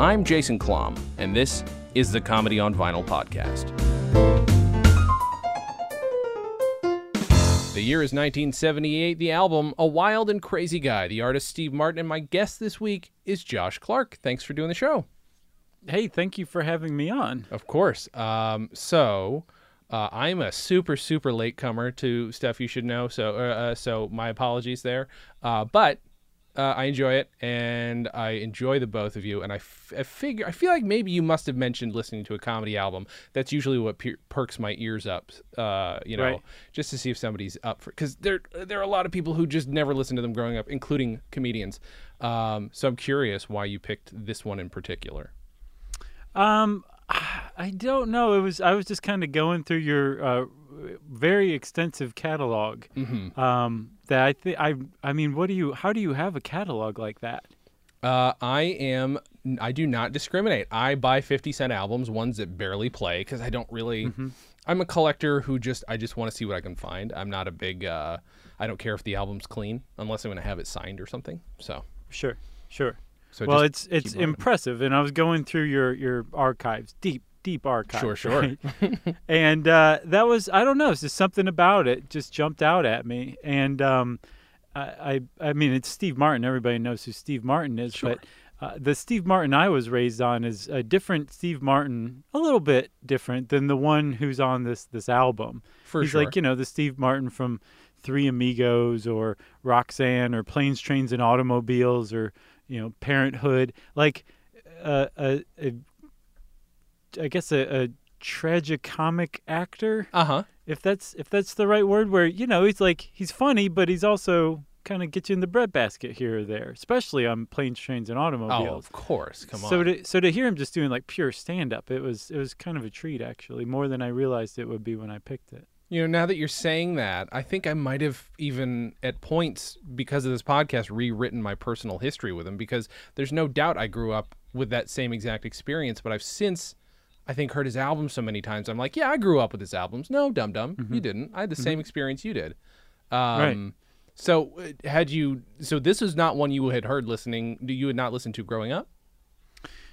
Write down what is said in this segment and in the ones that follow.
I'm Jason Klamm, and this is the Comedy on Vinyl podcast. The year is 1978. The album, A Wild and Crazy Guy. The artist Steve Martin, and my guest this week is Josh Clark. Thanks for doing the show. Hey, thank you for having me on. Of course. Um, so, uh, I'm a super super late comer to stuff you should know. So, uh, uh, so my apologies there. Uh, but uh, I enjoy it, and I enjoy the both of you. And I, f- I figure I feel like maybe you must have mentioned listening to a comedy album. That's usually what per- perks my ears up. Uh, you know, Right. just to see if somebody's up for because there there are a lot of people who just never listened to them growing up, including comedians. Um, so I'm curious why you picked this one in particular. Um, I don't know. It was I was just kind of going through your uh, very extensive catalog. Mm-hmm. Um, that I think I I mean, what do you? How do you have a catalog like that? Uh, I am. I do not discriminate. I buy fifty cent albums, ones that barely play, because I don't really. Mm-hmm. I'm a collector who just. I just want to see what I can find. I'm not a big. Uh, I don't care if the album's clean, unless I'm going to have it signed or something. So. Sure, sure. So well, it's it's impressive, and I was going through your your archives, deep deep archives. Sure, sure. right? and uh, that was I don't know, it's just something about it just jumped out at me, and um, I, I I mean it's Steve Martin. Everybody knows who Steve Martin is, Sure. but. Uh, the Steve Martin I was raised on is a different Steve Martin, a little bit different than the one who's on this this album. For He's sure. like you know the Steve Martin from Three Amigos or Roxanne or Planes, Trains, and Automobiles or you know Parenthood, like uh, a, a I guess a, a tragicomic actor, Uh huh. if that's if that's the right word. Where you know he's like he's funny, but he's also kind of gets you in the breadbasket here or there, especially on Planes, Trains, and automobiles. Oh, of course. Come on. So to so to hear him just doing like pure stand up, it was it was kind of a treat actually, more than I realized it would be when I picked it. You know, now that you're saying that, I think I might have even at points because of this podcast rewritten my personal history with him because there's no doubt I grew up with that same exact experience, but I've since I think heard his albums so many times. I'm like, yeah, I grew up with his albums. No, dum dum, you didn't. I had the same experience you did. Um, Right. So uh, had you? So this was not one you had heard listening. You had not listened to growing up.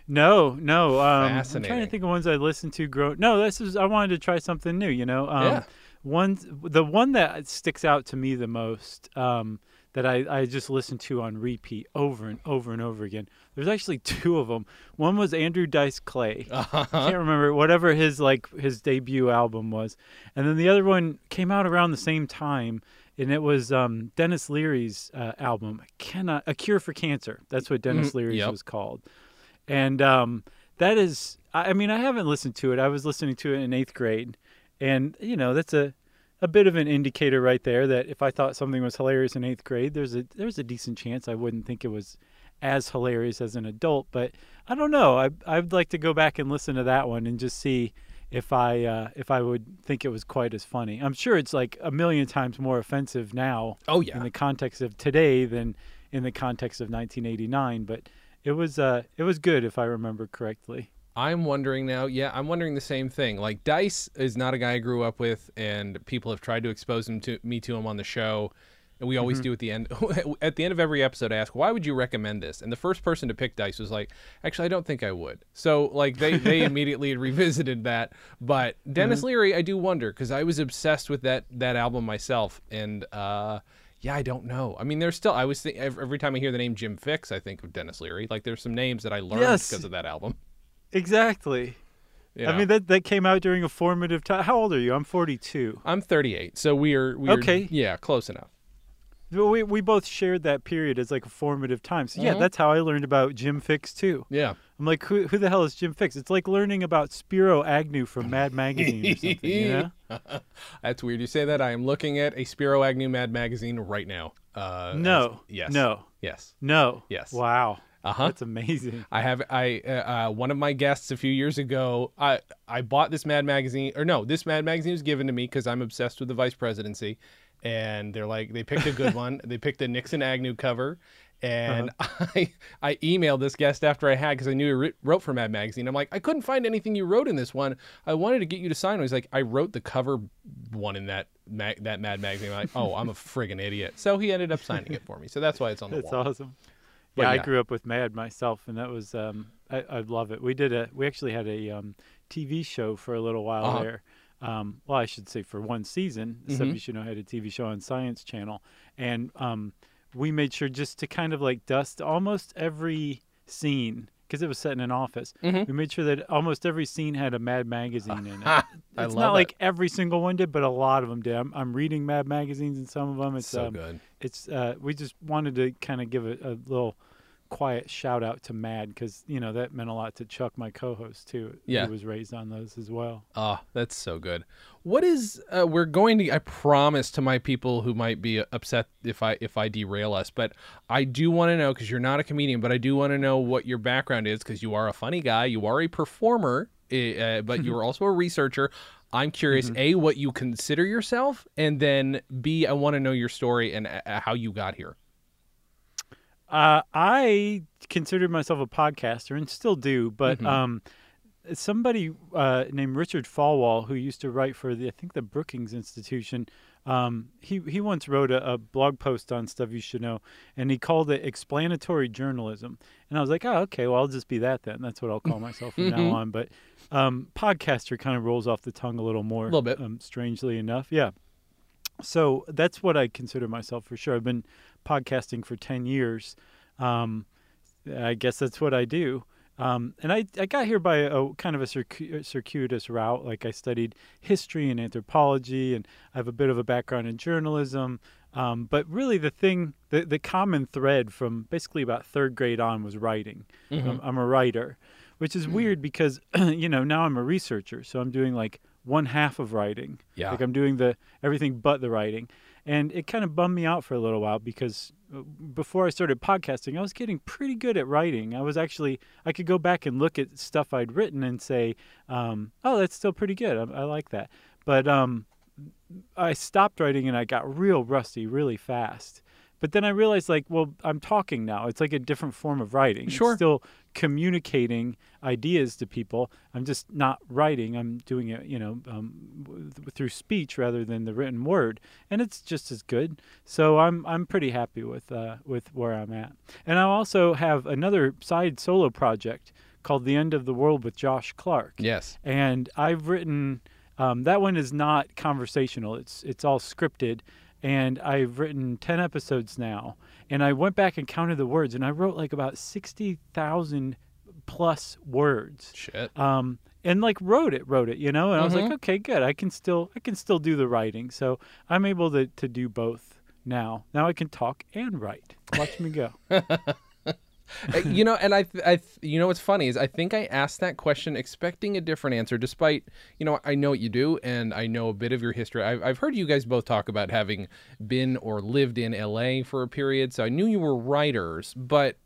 No, no. Um, I'm trying to think of ones I listened to grow. No, this is I wanted to try something new. You know, um, Yeah. One, the one that sticks out to me the most, um, that I, I just listened to on repeat over and over and over again. There's actually two of them. One was Andrew Dice Clay. Uh-huh. I can't remember whatever his like his debut album was, and then the other one came out around the same time, and it was um, Denis Leary's uh, album. I cannot a cure for cancer. That's what Dennis Mhm, Leary's yep. was called, and um, that is. I I mean, I haven't listened to it. I was listening to it in eighth grade, and you know that's a a bit of an indicator right there that if I thought something was hilarious in eighth grade, there's a there's a decent chance I wouldn't think it was as hilarious as an adult. But I don't know. I I'd like to go back and listen to that one and just see if I uh, if I would think it was quite as funny. I'm sure it's like a million times more offensive now Oh yeah. in the context of today than in the context of 1989. But it was uh it was good if I remember correctly. I'm wondering now. Yeah, I'm wondering the same thing. Like Dice is not a guy I grew up with, and people have tried to expose him to me to him on the show. And we always do at the end. at the end of every episode, I ask, "Why would you recommend this?" And the first person to pick Dice was like, "Actually, I don't think I would." So like they they immediately revisited that. But Denis Leary, I do wonder because I was obsessed with that that album myself, and uh, yeah, I don't know. I mean, there's still. I was every every time I hear the name Jim Fixx, I think of Denis Leary. Like there's some names that I learned Yes. because of that album. Exactly. you I mean that that came out during a formative time. How old are you? I'm 42. I'm 38, so we are we are Okay. yeah, close enough. We we both shared that period as like a formative time. So yeah, Mhm. that's how I learned about Jim Fixx too. Yeah. I'm like, who who the hell is Jim Fixx? It's like learning about Spiro Agnew from Mad Magazine or something. You know? That's weird you say that. I am looking at a Spiro Agnew Mad magazine right now. Uh No. as- yes. No. Yes. No. Yes. Wow. Uh-huh. That's amazing. I have I uh, uh, one of my guests a few years ago. I I bought this Mad magazine or no, this Mad magazine was given to me because I'm obsessed with the vice presidency, and they're like they picked a good one. They picked the Nixon Agnew cover, And I I emailed this guest after I had because I knew he wrote for Mad Magazine. I'm like, I couldn't find anything you wrote in this one. I wanted to get you to sign. He's like, I wrote the cover one in that mag- that Mad Magazine. I'm like, oh, I'm a friggin' idiot. So he ended up signing it for me. So that's why it's on the That's wall. awesome. But Yeah, I grew up with Mad myself, and that was um, I, I love it. We did a we actually had a um, TV show for a little while Uh-huh. there. Um, well, I should say for one season. Mhm. Stuff You Should Know had a TV show on Science Channel, and um, we made sure just to kind of like dust almost every scene because it was set in an office. Mhm. We made sure that almost every scene had a Mad magazine in it. It's not it. like every single one did, but a lot of them did. I'm, I'm reading Mad magazines in some of them. It's so um, good. it's uh, we just wanted to kind of give a, a little quiet shout out to Mad because you know that meant a lot to Chuck, my co-host too. Yeah. who was raised on those as well. Oh, that's so good. What is uh, we're going to I promise to my people who might be upset if I if I derail us, but I do want to know cuz you're not a comedian, but I do want to know what your background is cuz you are a funny guy, you are a performer, uh, but you're also a researcher. I'm curious A what you consider yourself and then B I want to know your story and uh, how you got here. Uh, I considered myself a podcaster and still do, but Mhm. um, somebody uh, named Richard Falwell, who used to write for the I think the Brookings Institution, um, he he once wrote a, a blog post on stuff you should know, and he called it explanatory journalism. And I was like, oh, okay, well, I'll just be that then. That's what I'll call myself from Mhm. now on. But um, podcaster kind of rolls off the tongue a little more, A little bit. um, strangely enough. Yeah. So that's what I consider myself for sure. I've been podcasting for 10 years. Um, I guess that's what I do. Um, and I, I got here by a kind of a circuitous route. Like I studied history and anthropology, and I have a bit of a background in journalism. Um, but really, the thing, the, the common thread from basically about third grade on was writing. Mhm. I'm, I'm a writer, which is weird because, you know, now I'm a researcher. So I'm doing like one half of writing. Yeah. Like I'm doing the everything but the writing. And it kind of bummed me out for a little while because uh, before I started podcasting, I was getting pretty good at writing. I was actually, I could go back and look at stuff I'd written and say, um, oh, that's still pretty good. I, I like that. But um, I stopped writing and I got real rusty really fast. But then I realized, like, well, I'm talking now. It's like a different form of writing. Sure. It's still communicating ideas to people. I'm just not writing. I'm doing it, you know, um, w- through speech rather than the written word, and it's just as good. So I'm I'm pretty happy with uh, with where I'm at. And I also have another side solo project called The End of the World with Josh Clark Yes. and I've written um, that one is not conversational. It's it's all scripted, and I've written ten episodes now. And I went back and counted the words, and I wrote like about sixty thousand plus words. Shit. Um, and like wrote it, wrote it, you know. And I was like, Mhm. okay, good. I can still I can still do the writing, so I'm able to to do both now. Now I can talk and write. Watch me go. Uh, you know, and I, th- I, th- you know, what's funny is I think I asked that question expecting a different answer, despite, you know, I know what you do and I know a bit of your history. I've, I've heard you guys both talk about having been or lived in LA for a period, so I knew you were writers, but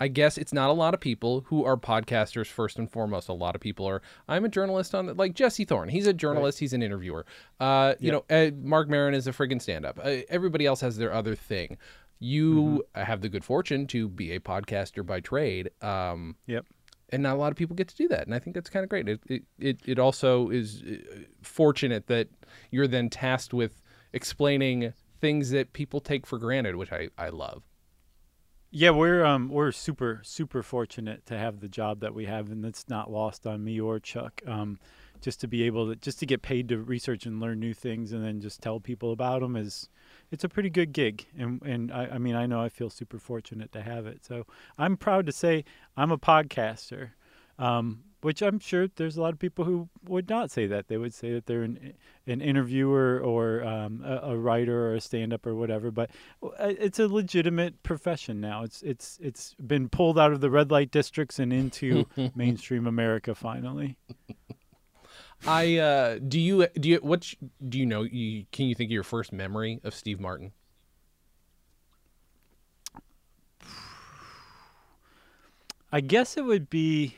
I guess it's not a lot of people who are podcasters first and foremost. A lot of people are. I'm a journalist on the, like Jesse Thorn. He's a journalist. He's an interviewer. Uh, you know, Marc Maron is a friggin' stand-up. Uh, everybody else has their other thing. You have the good fortune to be a podcaster by trade. Um, Yep. and not a lot of people get to do that and i think that's kind of great it, it, it, it also is uh, fortunate that you're then tasked with explaining things that people take for granted which i, I love Yeah, we're um we're super super fortunate to have the job that we have, and that's not lost on me or Chuck. Um, just to be able to just to get paid to research and learn new things, and then just tell people about them is it's a pretty good gig. And and I, I mean I know I feel super fortunate to have it. So I'm proud to say I'm a podcaster. Um, which I'm sure there's a lot of people who would not say that. They would say that they're an, an interviewer or um, a, a writer or a stand-up or whatever. But uh, it's a legitimate profession now. It's it's it's been pulled out of the red light districts and into mainstream America finally. I uh do you do you what do you know you can you think of your first memory of steve martin I guess it would be.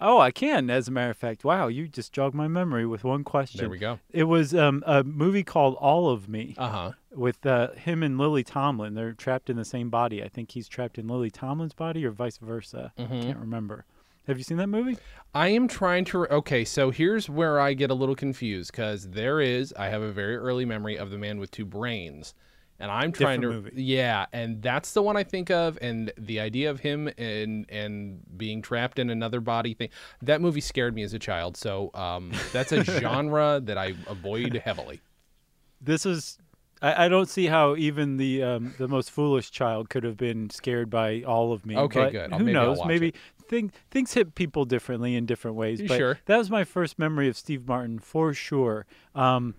Oh, I can. As a matter of fact, wow, you just jogged my memory with one question. there we go It was um, a movie called All of Me. uh-huh with uh, him and Lily Tomlin. They're trapped in the same body. I think he's trapped in Lily Tomlin's body, or vice versa. Mhm. Can't remember. Have you seen that movie? I am trying to. Okay, so here's where I get a little confused because there is. I have a very early memory of the man with two brains, and I'm trying Different to. movie. Yeah, and that's the one I think of, and the idea of him and and being trapped in another body thing. That movie scared me as a child, so um, that's a genre that I avoid heavily. This is. I, don't see how even the um, the most foolish child could have been scared by all of me. Okay, good. I'll- Who maybe knows? Maybe thing, things hit people differently in different ways. But Sure. that was my first memory of Steve Martin for sure. Um,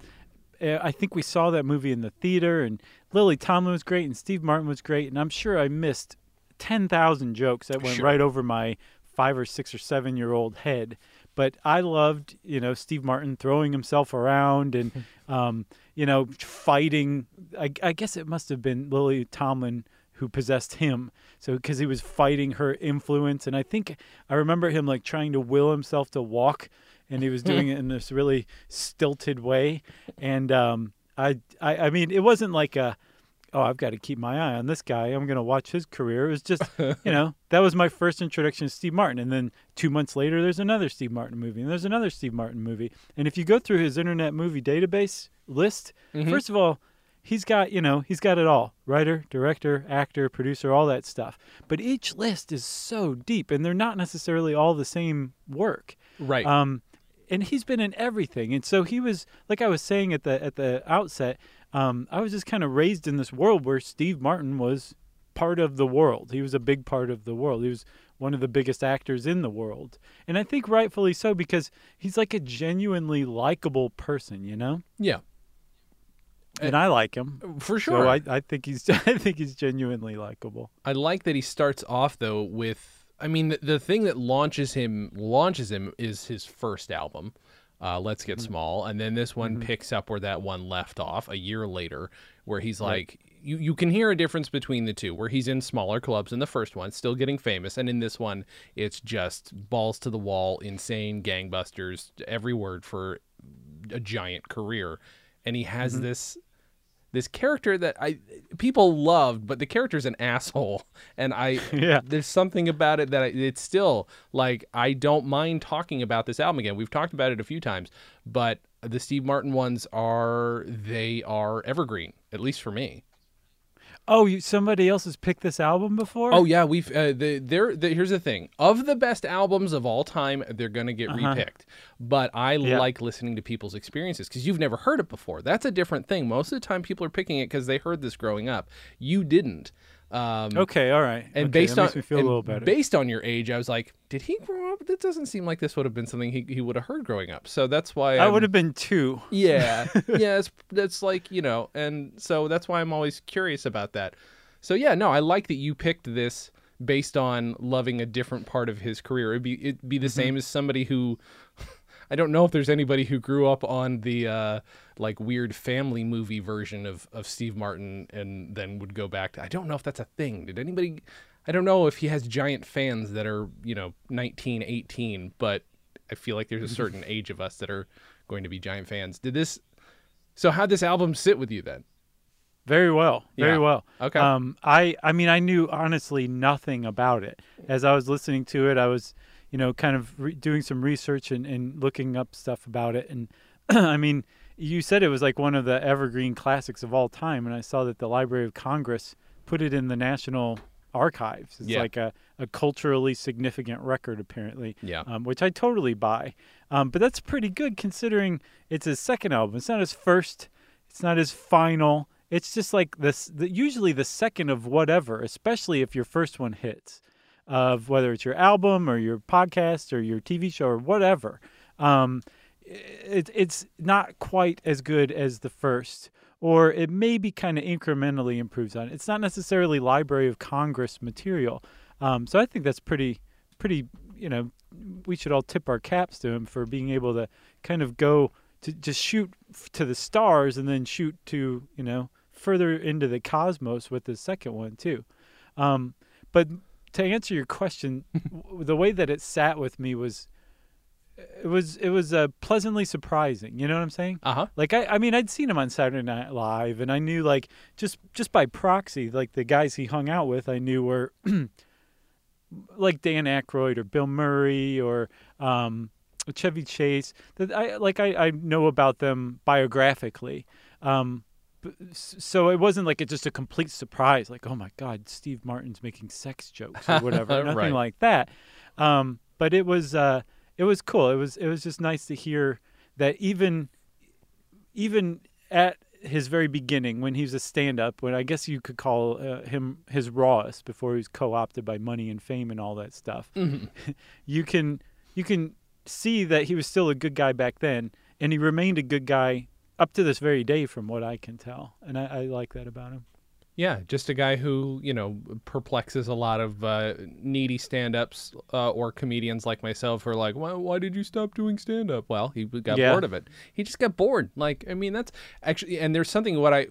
eh, I think we saw that movie in the theater, and Lily Tomlin was great, and Steve Martin was great, and I'm sure I missed ten thousand jokes that went Sure. right over my five or six or seven year old head. But I loved, you know, Steve Martin throwing himself around and, um, you know, fighting. I, I guess it must have been Lily Tomlin who possessed him. So because he was fighting her influence, and I think I remember him like trying to will himself to walk, and he was doing it in this really stilted way. And um, I, I, I mean, it wasn't like a, oh, I've got to keep my eye on this guy. I'm going to watch his career. It was just, you know, that was my first introduction to Steve Martin. And then two months later, there's another Steve Martin movie, and there's another Steve Martin movie. And if you go through his Internet Movie Database list, Mhm. first of all, he's got, you know, he's got it all writer, director, actor, producer, all that stuff. But each list is so deep, and they're not necessarily all the same work. Right. Um, and he's been in everything. And so he was, like I was saying at the at the outset, um, I was just kind of raised in this world where Steve Martin was part of the world. He was a big part of the world. He was one of the biggest actors in the world, and I think rightfully so because he's like a genuinely likable person, you know. yeah, And I like him. for sure. So I, I think he's I think he's genuinely likable. I like that he starts off though with I mean the, the thing that launches him launches him is his first album. Uh, Let's Get mm-hmm. Small, and then this one mm-hmm. picks up where that one left off a year later, where he's like, you you can hear a difference between the two, where he's in smaller clubs in the first one, still getting famous, and in this one, it's just balls to the wall, insane gangbusters, every word for a giant career, and he has mm-hmm. this this character that I people loved, but the character's an asshole, and I Yeah. there's something about it that I, it's still like I don't mind talking about this album again. We've talked about it a few times, but the Steve Martin ones are they are evergreen, at least for me. Oh, you, somebody else has picked this album before? Oh yeah, we've uh, the there. The, here's the thing: of the best albums of all time, they're gonna get Uh-huh. repicked. But I Yeah. like listening to people's experiences because you've never heard it before. That's a different thing. Most of the time, people are picking it because they heard this growing up. You didn't. Um, Okay, all right. and Okay, based on makes me feel a and little better. based on your age, I was like, did he grow up? That doesn't seem like this would have been something he, he would have heard growing up. So that's why I would have been two. yeah, yeah. It's that's like you know, and so that's why I'm always curious about that. So yeah, no, I like that you picked this based on loving a different part of his career. It'd be it'd be the Mm-hmm. same as somebody who. I don't know if there's anybody who grew up on the uh, like weird family movie version of, of Steve Martin and then would go back to. I don't know if that's a thing. Did anybody? I don't know if he has giant fans that are you know 19, 18, but I feel like there's a certain age of us that are going to be giant fans. Did this? So how'd this album sit with you then? Very well. Very Yeah. well. Okay. Um, I I mean, I knew honestly nothing about it. As I was listening to it, I was, you know, kind of re- doing some research and, and looking up stuff about it. And I mean, you said it was like one of the evergreen classics of all time, and I saw that the Library of Congress put it in the National Archives. It's Yeah. like a, a culturally significant record, apparently. Yeah. Um, which I totally buy. Um, but that's pretty good considering it's his second album. It's not his first. It's not his final. It's just like this. The, usually the second of whatever, especially if your first one hits, of whether it's your album or your podcast or your TV show or whatever. Um, it, it's not quite as good as the first, or it maybe kind of incrementally improves on it. It's not necessarily Library of Congress material. Um, so I think that's pretty, pretty. You know, we should all tip our caps to him for being able to kind of go to just shoot to the stars and then shoot to you know further into the cosmos with the second one too. Um, but to answer your question, the way that it sat with me was it was it was uh, pleasantly surprising. You know what I'm saying? Uh huh. Like I, I mean, I'd seen him on Saturday Night Live, and I knew like just just by proxy, like the guys he hung out with, I knew were like Dan Aykroyd or Bill Murray or um, Chevy Chase. That I like I, I know about them biographically. Um, so it wasn't like it's just a complete surprise, like oh my God, Steve Martin's making sex jokes or whatever, nothing Right. like that. Um, but it was uh, it was cool. It was it was just nice to hear that even even at his very beginning when he was a stand-up when i guess you could call uh, him his rawest before he was co-opted by money and fame and all that stuff Mhm. you can you can see that he was still a good guy back then and he remained a good guy up to this very day from what i can tell and i, I like that about him Yeah, just a guy who you know perplexes a lot of uh, needy stand-ups uh, or comedians like myself who are like, why, why did you stop doing stand-up? Well, he got Yeah. bored of it. He just got bored. Like, I mean, that's actually, and there's something what I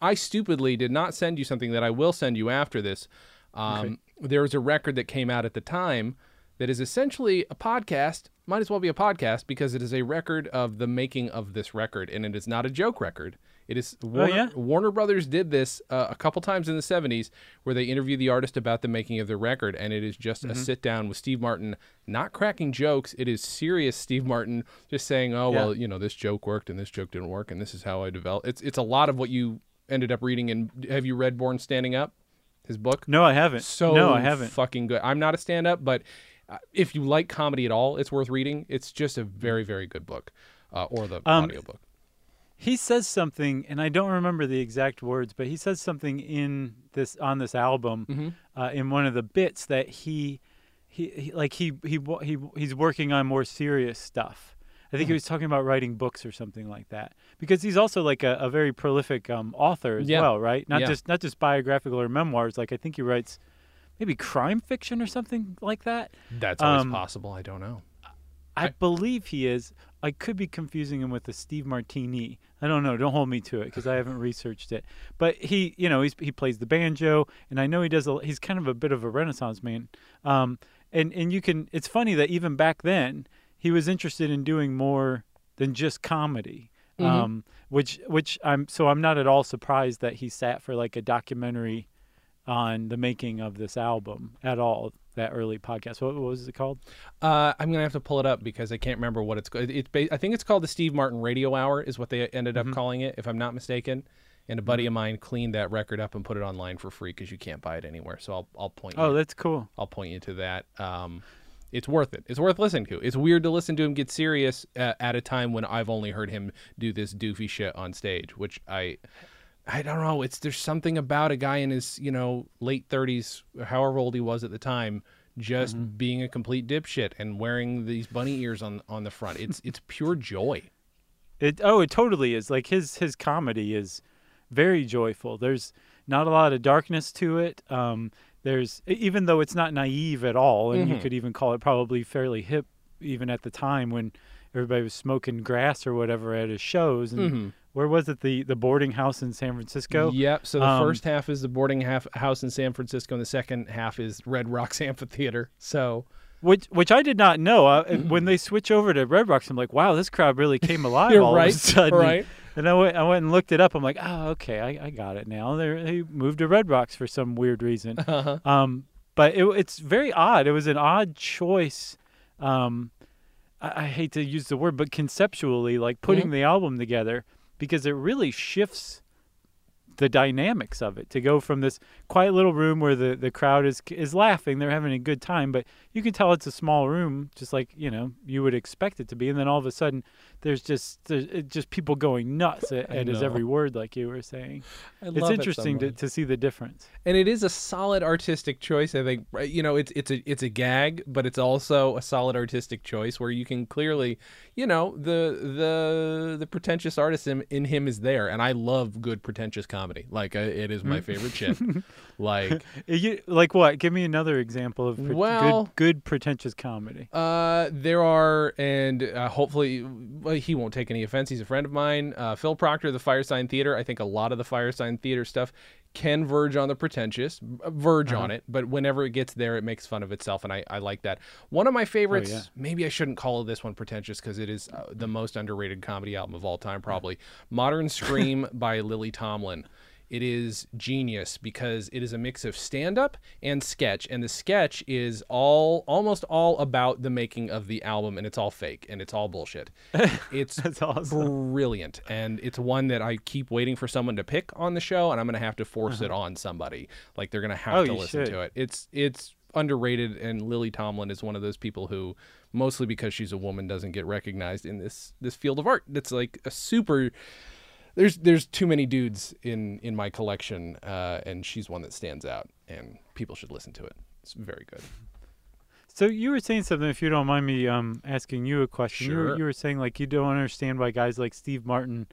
I stupidly did not send you something that I will send you after this. Um, There was a record that came out at the time that is essentially a podcast. Might as well be a podcast because it is a record of the making of this record, and it is not a joke record. It is Warner, yeah? Warner Brothers did this uh, a couple times in the 70s where they interview the artist about the making of the record and it is just a sit down with Steve Martin not cracking jokes. It is serious Steve Martin just saying oh Yeah. well you know this joke worked and this joke didn't work and this is how I developed. It's it's a lot of what you ended up reading and have you read Born Standing Up his book? No i haven't. So no i haven't. fucking good. I'm not a stand up but uh, if you like comedy at all it's worth reading. It's just a very very good book uh, or the Um, audiobook he says something and i don't remember the exact words but he says something in this on this album Mhm. uh, in one of the bits that he he, he like he, he he he's working on more serious stuff. I think he was talking about writing books or something like that. Because he's also like a, a very prolific um, author as Yeah. well right? Not Yeah. just not just biographical or memoirs. Like i think he writes maybe crime fiction or something like that. That's always um, possible. I don't know I, I- believe he is. I could be confusing him with a Steve Martini. I don't know. Don't hold me to it because I haven't researched it. But he, you know, he's, he plays the banjo, and I know he does. A, he's kind of a bit of a Renaissance man. Um, and and you can. It's funny that even back then he was interested in doing more than just comedy. Mhm. Um, which which I'm so I'm not at all surprised that he sat for like a documentary on the making of this album at all. That early podcast. What, what was it called? Uh, I'm gonna have to pull it up because I can't remember what it's called. It's ba- I think it's called the Steve Martin Radio Hour is what they ended up calling it, if I'm not mistaken. And a buddy of mine cleaned that record up and put it online for free because you can't buy it anywhere. So I'll I'll point you Oh, that's cool. I'll point you to that. Um, it's worth it. It's worth listening to. It's weird to listen to him get serious uh, at a time when I've only heard him do this doofy shit on stage, which I. I don't know. It's there's something about a guy in his you know late 30s, however old he was at the time, just Mm-hmm. being a complete dipshit and wearing these bunny ears on on the front. It's it's pure joy. It oh, it totally is. Like his his comedy is very joyful. There's not a lot of darkness to it. Um, there's even though it's not naive at all, and you Mhm. could even call it probably fairly hip, even at the time when everybody was smoking grass or whatever at his shows. And Mhm. Where was it? The the boarding house in San Francisco. Yep. So the Um, first half is the boarding half house in San Francisco, and the second half is Red Rocks Amphitheater. So Which which I did not know. Uh, when they switch over to Red Rocks, I'm like, wow, this crowd really came alive all right, of a sudden. right. And I went, I went and looked it up. I'm like, oh, okay, I, I got it now. They they moved to Red Rocks for some weird reason. uh-huh. Um, but it, it's very odd. It was an odd choice. Um, I, I hate to use the word, but conceptually, like putting the album together, because it really shifts the dynamics of it to go from this quiet little room where the, the crowd is is laughing, they're having a good time, but you can tell it's a small room, just like you know you would expect it to be, and then all of a sudden there's just there's just people going nuts at, at his every word, like you were saying. I It's love it so interesting to, to see the difference. and it is a solid artistic choice. I think you know it's it's a it's a gag, but it's also a solid artistic choice where you can clearly, you know, the the the pretentious artist in, in him is there, and I love good pretentious comedy. Like uh, it is my favorite shit. like You, like what? Give me another example of pre- Well- good, good pretentious comedy? Uh, there are, and uh, hopefully well, he won't take any offense. He's a friend of mine. Uh, Phil Proctor, the Firesign Theatre. I think a lot of the Firesign Theatre stuff can verge on the pretentious, uh, verge Uh-huh. on it, but whenever it gets there, it makes fun of itself, and I, I like that. One of my favorites, yeah. maybe I shouldn't call this one pretentious because it is uh, the most underrated comedy album of all time, probably. Modern Scream by Lily Tomlin. It is genius because it is a mix of stand up and sketch. And the sketch is all almost all about the making of the album and it's all fake and it's all bullshit. It's awesome. brilliant. And it's one that I keep waiting for someone to pick on the show and I'm gonna have to force it on somebody. Like they're gonna have Uh-huh. Oh, to listen should. to it. It's it's underrated and Lily Tomlin is one of those people who mostly because she's a woman doesn't get recognized in this this field of art. That's like a super there's there's too many dudes in in my collection, uh, and she's one that stands out, and people should listen to it. It's very good. So you were saying something, if you don't mind me um, asking you a question. You, were, you were saying like you don't understand why guys like Steve Martin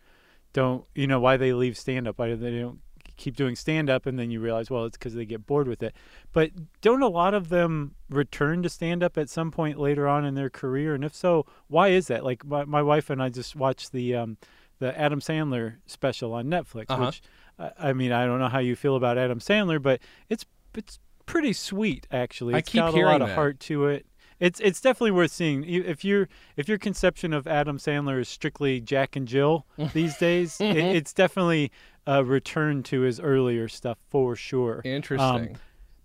don't, you know, why they leave stand up, why they don't keep doing stand up, and then you realize, well, it's because they get bored with it. But don't a lot of them return to stand up at some point later on in their career? And if so, why is that? Like my, my wife and I just watched the um, the Adam Sandler special on Netflix, Uh-huh. which I, I mean, I don't know how you feel about Adam Sandler, but it's it's pretty sweet actually. I It's keep got a lot of that. heart to it. It's it's definitely worth seeing. If your if your conception of Adam Sandler is strictly Jack and Jill these days, it, it's definitely a return to his earlier stuff for sure. Interesting.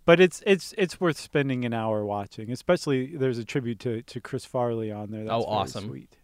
But it's it's it's worth spending an hour watching. Especially there's a tribute to, to Chris Farley on there. That's Oh, awesome. Sweet.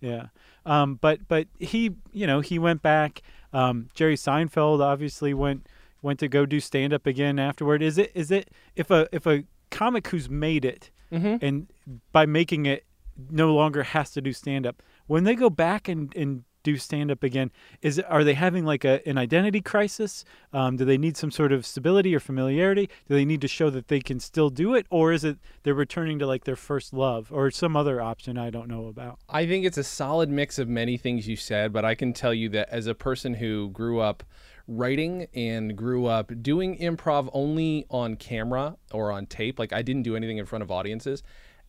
Yeah. Um, but but he you know he went back. Um, Jerry Seinfeld obviously went went to go do stand up again afterward. Is it is it if a if a comic who's made it Mm-hmm. and by making it no longer has to do stand up when they go back and and do stand up again. Is are they having like a an identity crisis? Um, do they need some sort of stability or familiarity? Do they need to show that they can still do it or is it they're returning to like their first love or some other option i don't know about? I think it's a solid mix of many things you said, but I can tell you that as a person who grew up writing and grew up doing improv only on camera or on tape, like I didn't do anything in front of audiences.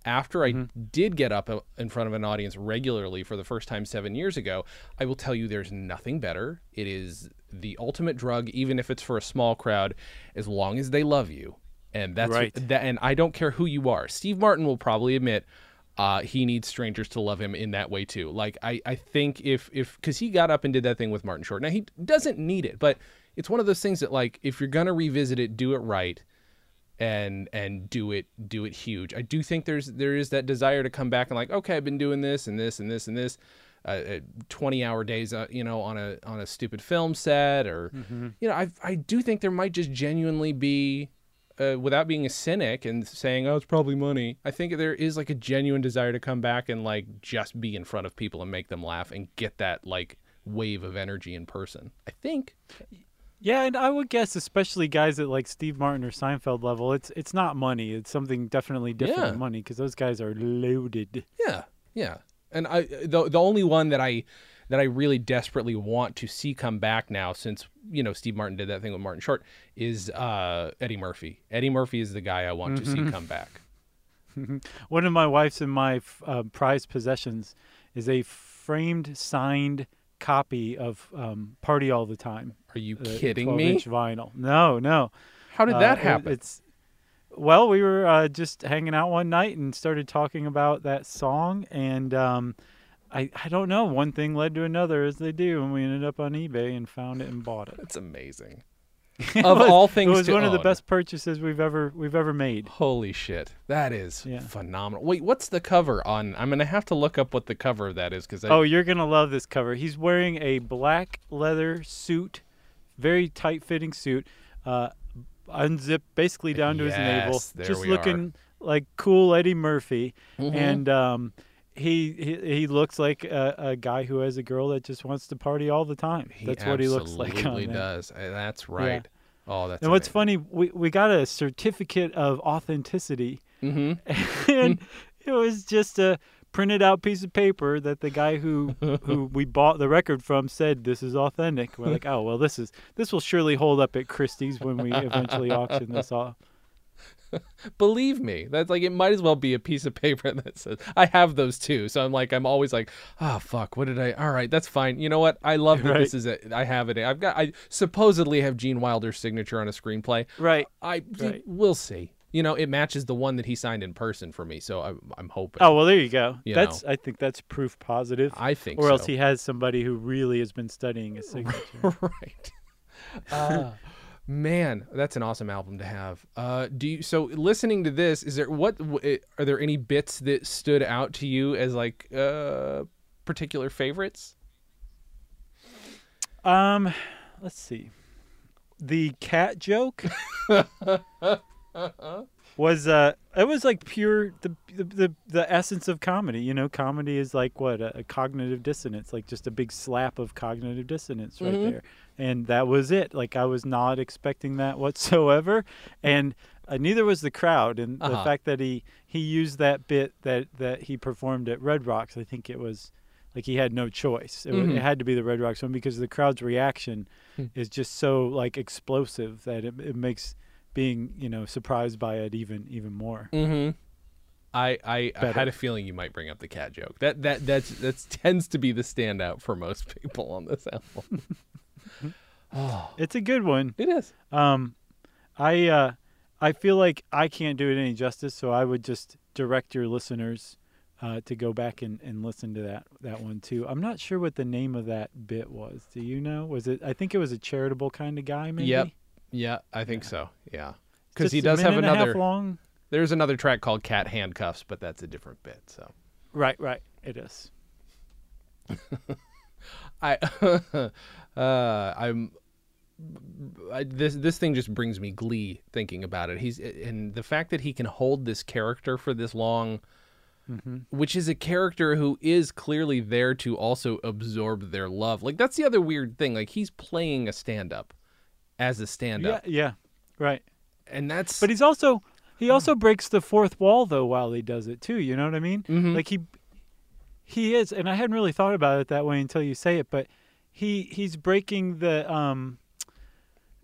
After I did get up uh, in front of an audience regularly for the first time seven years ago, I will tell you there's nothing better. It is the ultimate drug, even if it's for a small crowd, as long as they love you. And that's Right. that, and I don't care who you are. Steve Martin will probably admit uh, he needs strangers to love him in that way too. Like I, I think if if because he got up and did that thing with Martin Short. Now he doesn't need it, but it's one of those things that like if you're gonna revisit it, do it right, and and do it do it huge. I do think there's there is that desire to come back and like okay, I've been doing this and this and this and this. Uh, uh, 20 hour days uh, you know on a on a stupid film set or you know I I do think there might just genuinely be uh, without being a cynic and saying, "Oh, it's probably money," I think there is like a genuine desire to come back and like just be in front of people and make them laugh and get that like wave of energy in person. I think. Yeah, and I would guess, especially guys at like Steve Martin or Seinfeld level, it's it's not money. It's something definitely different Yeah. than money because those guys are loaded. Yeah, yeah. And I the the only one that I that I really desperately want to see come back now, since you know Steve Martin did that thing with Martin Short, is uh, Eddie Murphy. Eddie Murphy is the guy I want to see come back. One of my wife's and my uh, prized possessions is a framed, signed copy of um, "Party All the Time." Are you the kidding me? 12-inch vinyl. No, no. How did Uh, that it- happen? it's well, we were uh, just hanging out one night and started talking about that song, and um, I I don't know. One thing led to another, as they do, and we ended up on eBay and found it and bought it. It's amazing. It Of was- all things it was one of the best purchases we've ever we've ever made. Holy shit. That is Yeah. phenomenal. Wait, what's the cover on? I'm going to have to look up what the cover of that is because Oh, you're gonna love this cover. He's wearing a black leather suit, very tight fitting suit, uh, unzipped basically down to his navel, there just we are. looking like cool Eddie Murphy, Mhm. and um, he, he he looks like a, a guy who has a girl that just wants to party all the time. That's what he looks like. absolutely there. does. Uh, That's right. Oh, that's And what's funny, we we got a certificate of authenticity hmm and it was just a printed out piece of paper that the guy who who we bought the record from said this is authentic. We're like, oh well, this is this will surely hold up at Christie's when we eventually auction this off. Believe me, that's like it might as well be a piece of paper that says I have those too. So I'm like I'm always like, oh fuck, what did I? All right, that's fine. You know what? I love that Right. this is it. I have it. I've got. I supposedly have Gene Wilder's signature on a screenplay. Right. I Right. we'll see. You know, it matches the one that he signed in person for me. So I'm I'm hoping. Oh well, there you go. You that's I think that's proof positive. I think. or else he has somebody who really has been studying his signature. right. Uh, man, that's an awesome album to have. Uh, do you? So listening to this, is there what? Are there any bits that stood out to you as like uh, particular favorites? um, let's see. The cat joke was uh it was like pure the, the the the essence of comedy you know comedy is like what a, a cognitive dissonance like just a big slap of cognitive dissonance right Mhm. there and that was it like i was not expecting that whatsoever and uh, neither was the crowd and the Uh-huh. fact that he he used that bit that that he performed at red rocks i think it was like he had no choice it, wa- Mhm. it had to be the red rocks one because the crowd's reaction Hmm. is just so like explosive that it, it makes being you know surprised by it even even more Mm-hmm. I, I, I had a feeling you might bring up the cat joke. That that that's that tends to be the standout for most people on this album. oh, it's a good one it is. um i uh i feel like i can't do it any justice so i would just direct your listeners uh, to go back and, and listen to that that one too. I'm not sure what the name of that bit was. Do you know? Was it? I think it was a charitable kind of guy. Maybe. Yep. Yeah, I think so. Yeah, because he does have another. long. There's another track called Cat Handcuffs, but that's a different bit. So Right. Right. It is. I, uh, I'm. I, this this thing just brings me glee thinking about it. He's and the fact that he can hold this character for this long, hmm which is a character who is clearly there to also absorb their love. Like that's the other weird thing. Like he's playing a stand up as a stand up. Yeah. Right. and that's But he's also he also breaks the fourth wall though while he does it too. You know what I mean? Mhm. Like he he is, and I hadn't really thought about it that way until you say it. But he he's breaking the um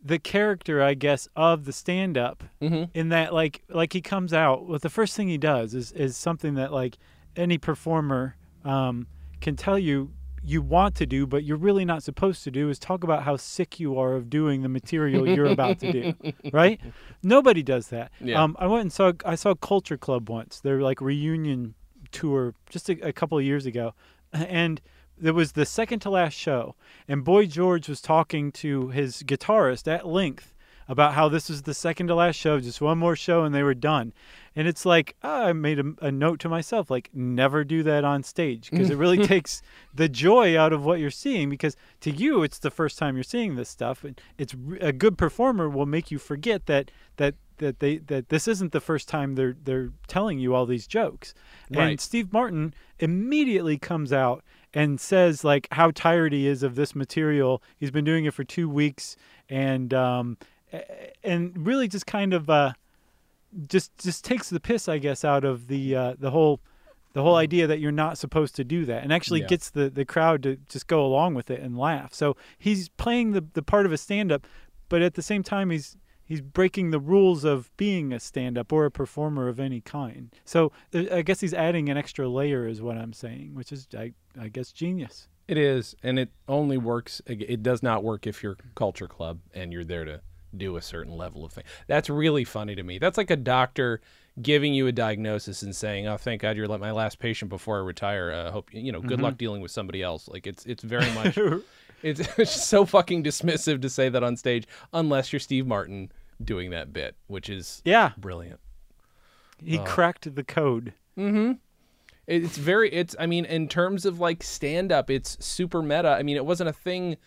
the character, I guess, of the stand up Mhm. in that like like he comes out well the first thing he does is is something that like any performer um can tell you you want to do but you're really not supposed to do is talk about how sick you are of doing the material you're about to do right? Nobody does that. Yeah. um i went and saw i saw culture club once. Their like reunion tour just a, a couple of years ago. And it was the second to last show. And boy george was talking to his guitarist at length about how this was the second to last show, just one more show, and they were done. And it's like ah, I made a, a note to myself, like never do that on stage because it really takes the joy out of what you're seeing. Because to you, it's the first time you're seeing this stuff, and it's a good performer will make you forget that that that they that this isn't the first time they're they're telling you all these jokes. Right. And Steve Martin immediately comes out and says like how tired he is of this material. He's been doing it for two weeks, and um, and really just kind of uh, just just takes the piss, I guess, out of the uh, the whole the whole idea that you're not supposed to do that, and actually Yeah. gets the the crowd to just go along with it and laugh. So he's playing the the part of a stand up, but at the same time he's he's breaking the rules of being a stand up or a performer of any kind. So uh, I guess he's adding an extra layer, is what I'm saying, which is I I guess genius. It is, and it only works. It does not work if you're culture club and you're there to do a certain level of thing. That's really funny to me. That's like a doctor giving you a diagnosis and saying, "Oh, thank God you're like my last patient before I retire. Uh, hope you know. Good luck dealing with somebody else." Like it's it's very much it's, it's so fucking dismissive to say that on stage, unless you're Steve Martin doing that bit, which is yeah, brilliant. he Oh. cracked the code. Mm-hmm. It's very. It's. I mean, in terms of like stand up, it's super meta. I mean, it wasn't a thing.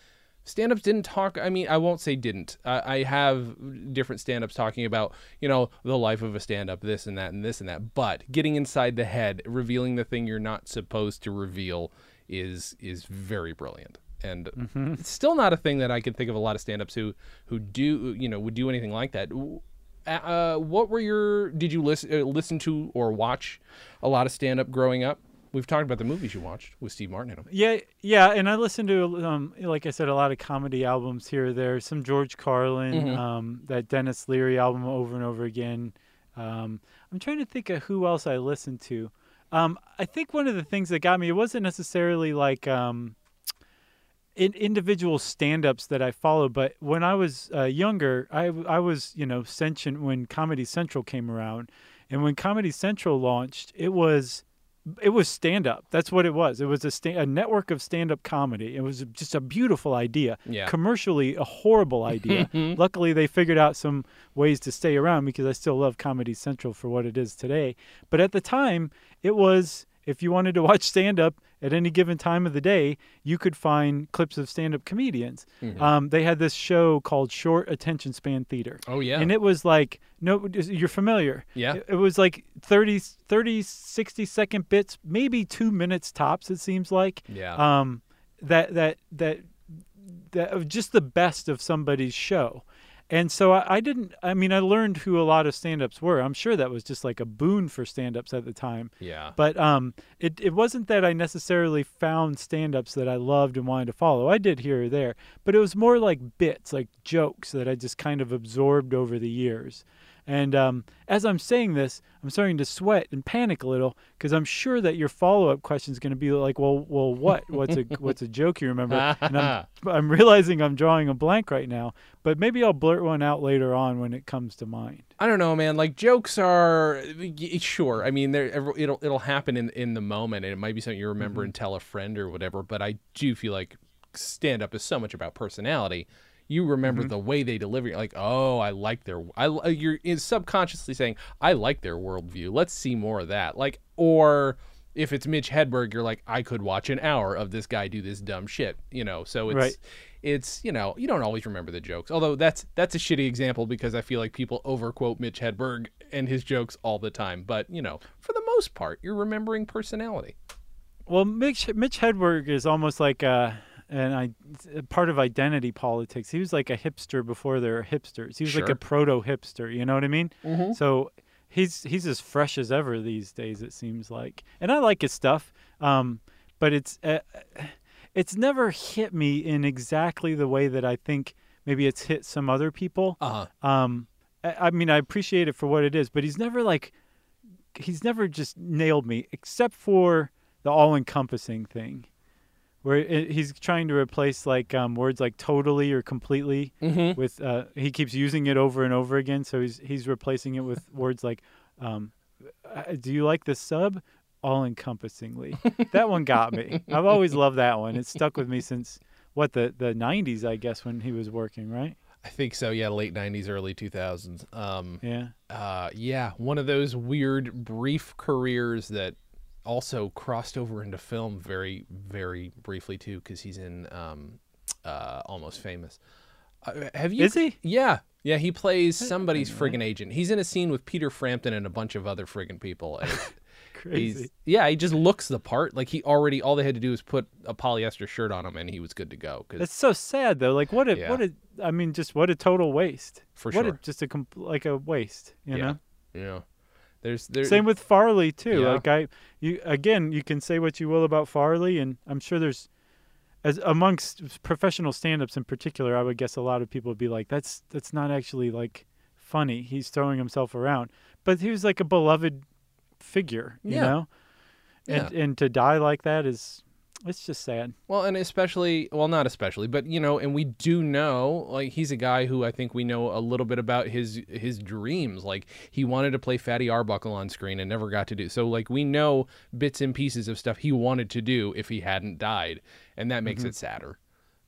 Stand ups didn't talk. I mean, I won't say didn't. I I have different stand ups talking about, you know, the life of a stand up, this and that and this and that. But getting inside the head, revealing the thing you're not supposed to reveal is is very brilliant. And it's still not a thing that I can think of a lot of stand ups who who do, you know, would do anything like that. Uh, what were your? Did you listen uh, listen to or watch a lot of stand up growing up? We've talked about the movies you watched with Steve Martin in them. Yeah, yeah, and I listened to, um, like I said, a lot of comedy albums here or there. Some George Carlin, Mhm. um, that Denis Leary album over and over again. Um, I'm trying to think of who else I listened to. Um, I think one of the things that got me it wasn't necessarily like um, in individual stand-ups that I followed, but when I was uh, younger, I I was you know sentient when Comedy Central came around, and when Comedy Central launched, it was it was stand up. That's what it was. It was a, sta- a network of stand up comedy. It was just a beautiful idea. Yeah. Commercially, a horrible idea. Mm-hmm. Luckily, they figured out some ways to stay around because I still love Comedy Central for what it is today. But at the time, it was if you wanted to watch stand up at any given time of the day, you could find clips of stand up comedians. Mhm. Um, they had this show called Short Attention Span Theater. Oh yeah. And it was like, no, you're familiar. yeah. It, it was like 30, 30, 60 second bits, maybe two minutes tops, it seems like. Yeah. Um, that, that, that, that, of just the best of somebody's show. And so I, I didn't, I mean, I learned who a lot of stand ups were. I'm sure that was just like a boon for stand ups at the time. yeah. But um, it, it wasn't that I necessarily found stand ups that I loved and wanted to follow. I did here or there, but it was more like bits, like jokes that I just kind of absorbed over the years. And um, as I'm saying this, I'm starting to sweat and panic a little because I'm sure that your follow up question is going to be like, well, well, what? What's a what's a joke you remember? And I'm, I'm realizing I'm drawing a blank right now, but maybe I'll blurt one out later on when it comes to mind. I don't know, man. Like jokes are sure. I mean, they're, it'll it'll happen in in the moment, and it might be something you remember Mm-hmm. and tell a friend or whatever. But I do feel like stand up is so much about personality. You remember Mm-hmm. the way they deliver. You're like, oh, I like their. I you're subconsciously saying, I like their worldview. Let's see more of that. Like, or if it's Mitch Hedberg, you're like, I could watch an hour of this guy do this dumb shit. You know, so it's Right. it's you know you don't always remember the jokes although that's that's a shitty example because i feel like people overquote mitch hedberg and his jokes all the time but you know for the most part you're remembering personality Well, Mitch Mitch Hedberg is almost like a, an I part of identity politics. He was like a hipster before there were hipsters. He was like a proto hipster. You know what I mean? mm-hmm. So he's he's as fresh as ever these days. It seems like, and I like his stuff. Um, but it's uh, it's never hit me in exactly the way that I think maybe it's hit some other people. uh-huh Um, I, I mean, I appreciate it for what it is, but he's never like, he's never just nailed me, except for the all-encompassing thing, where it, he's trying to replace like um, words like totally or completely mm-hmm. with. Uh, he keeps using it over and over again, so he's he's replacing it with words like, um, uh, "Do you like the sub?" All-encompassingly. that one got me. I've always loved that one. It's stuck with me since what the the 90s, I guess, when he was working, right? i think so yeah late 90s early 2000s um Yeah. uh yeah one of those weird brief careers that also crossed over into film very very briefly too because he's in um uh almost famous uh, have you Is he? Yeah. Yeah, he plays somebody's friggin' agent. He's in a scene with Peter Frampton and a bunch of other friggin' people. Crazy. he's yeah, he just looks the part. Like he already all they had to do was put a polyester shirt on him and he was good to go. 'cause- It's so sad though. Like what a Yeah. what a I mean just what a total waste. for what sure. a just a compl- like a waste, you Yeah. know. know. There's there Same with Farley too. Yeah. Like I you again, you can say what you will about Farley and I'm sure there's as amongst professional stand-ups in particular, I would guess a lot of people would be like that's that's not actually like funny. He's throwing himself around. But he was like a beloved figure, you Yeah. know? And and to die like that is it's just sad. Well, and especially, well, not especially, but you know, and we do know, like, he's a guy who I think we know a little bit about his his dreams. Like, he wanted to play Fatty Arbuckle on screen and never got to do. So, like, we know bits and pieces of stuff he wanted to do if he hadn't died, and that makes it sadder.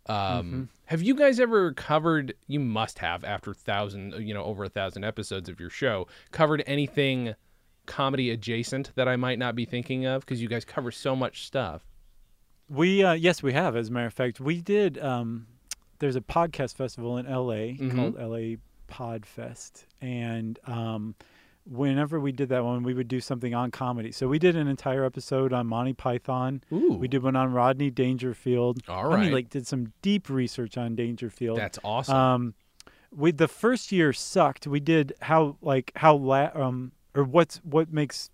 Um, Have you guys ever covered? You must have after thousand, you know, over a thousand episodes of your show, covered anything comedy adjacent that I might not be thinking of because you guys cover so much stuff. We uh, yes, we have. As a matter of fact, we did. Um, there's a podcast festival in LA Mhm. called LA Podfest, and um, whenever we did that one, we would do something on comedy. So we did an entire episode on Monty Python. Ooh, We did one on Rodney Dangerfield. All right, I mean, like did some deep research on Dangerfield. That's awesome. Um, we the first year sucked. We did how like how la- um or what's what makes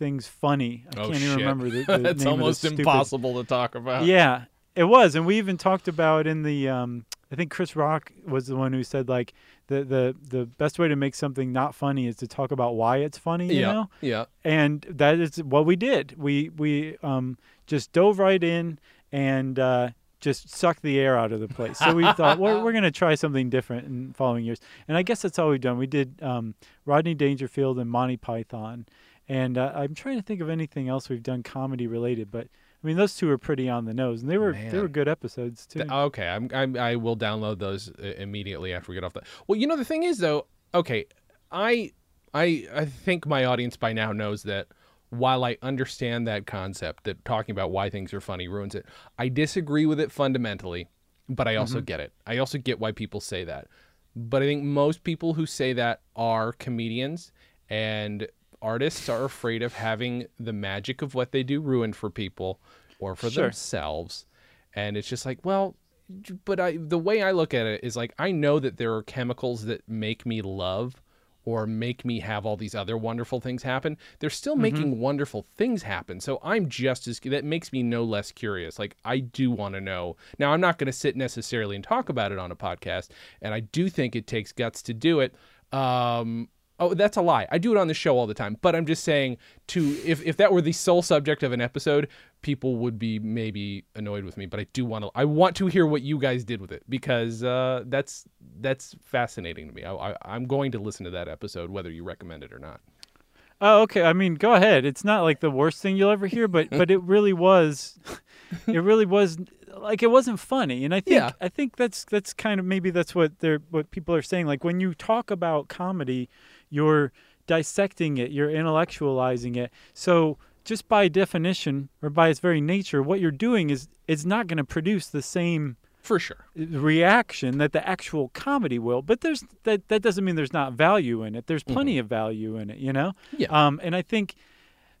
things funny. I oh can't shit! even remember the, the it's name of the almost stupid- impossible to talk about. yeah, it was, and we even talked about in the um, I think Chris Rock was the one who said like the the the best way to make something not funny is to talk about why it's funny. You yeah, know, yeah. and that is what we did. We we um just dove right in and. uh just sucked the air out of the place. So we thought we're, we're going to try something different in following years. And I guess that's all we've done. We did um, Rodney Dangerfield and Monty Python. And uh, I'm trying to think of anything else we've done comedy related, but I mean those two are pretty on the nose, and they were they were good episodes too. Th- Okay, I'm, I'm I will download those uh, immediately after we get off the. Well, you know the thing is though. Okay, I I I think my audience by now knows that while I understand that concept that talking about why things are funny ruins it, I disagree with it fundamentally, but I also get it. I also get why people say that. But I think most people who say that are comedians and artists are afraid of having the magic of what they do ruined for people or for Sure. themselves. And it's just like, well, but I the way I look at it is like I know that there are chemicals that make me love or make me have all these other wonderful things happen. They're still making wonderful things happen. So I'm just as that makes me no less curious. Like I do want to know. Now I'm not going to sit necessarily and talk about it on a podcast, and I do think it takes guts to do it. Um Oh, that's a lie. I do it on the show all the time, but I'm just saying to if, if that were the sole subject of an episode, people would be maybe annoyed with me. But I do want to. I want to hear what you guys did with it because uh, that's that's fascinating to me. I, I, I'm going to listen to that episode whether you recommend it or not. Oh, okay. I mean, go ahead. It's not like the worst thing you'll ever hear, but but it really was. It really was like it wasn't funny, and I think Yeah. I think that's that's kind of maybe that's what they're what people are saying. Like when you talk about comedy, you're dissecting it, you're intellectualizing it. So just by definition or by its very nature, what you're doing is it's not going to produce the same For sure. reaction that the actual comedy will. But there's that that doesn't mean there's not value in it. There's plenty of value in it, you know. Yeah. Um, and I think,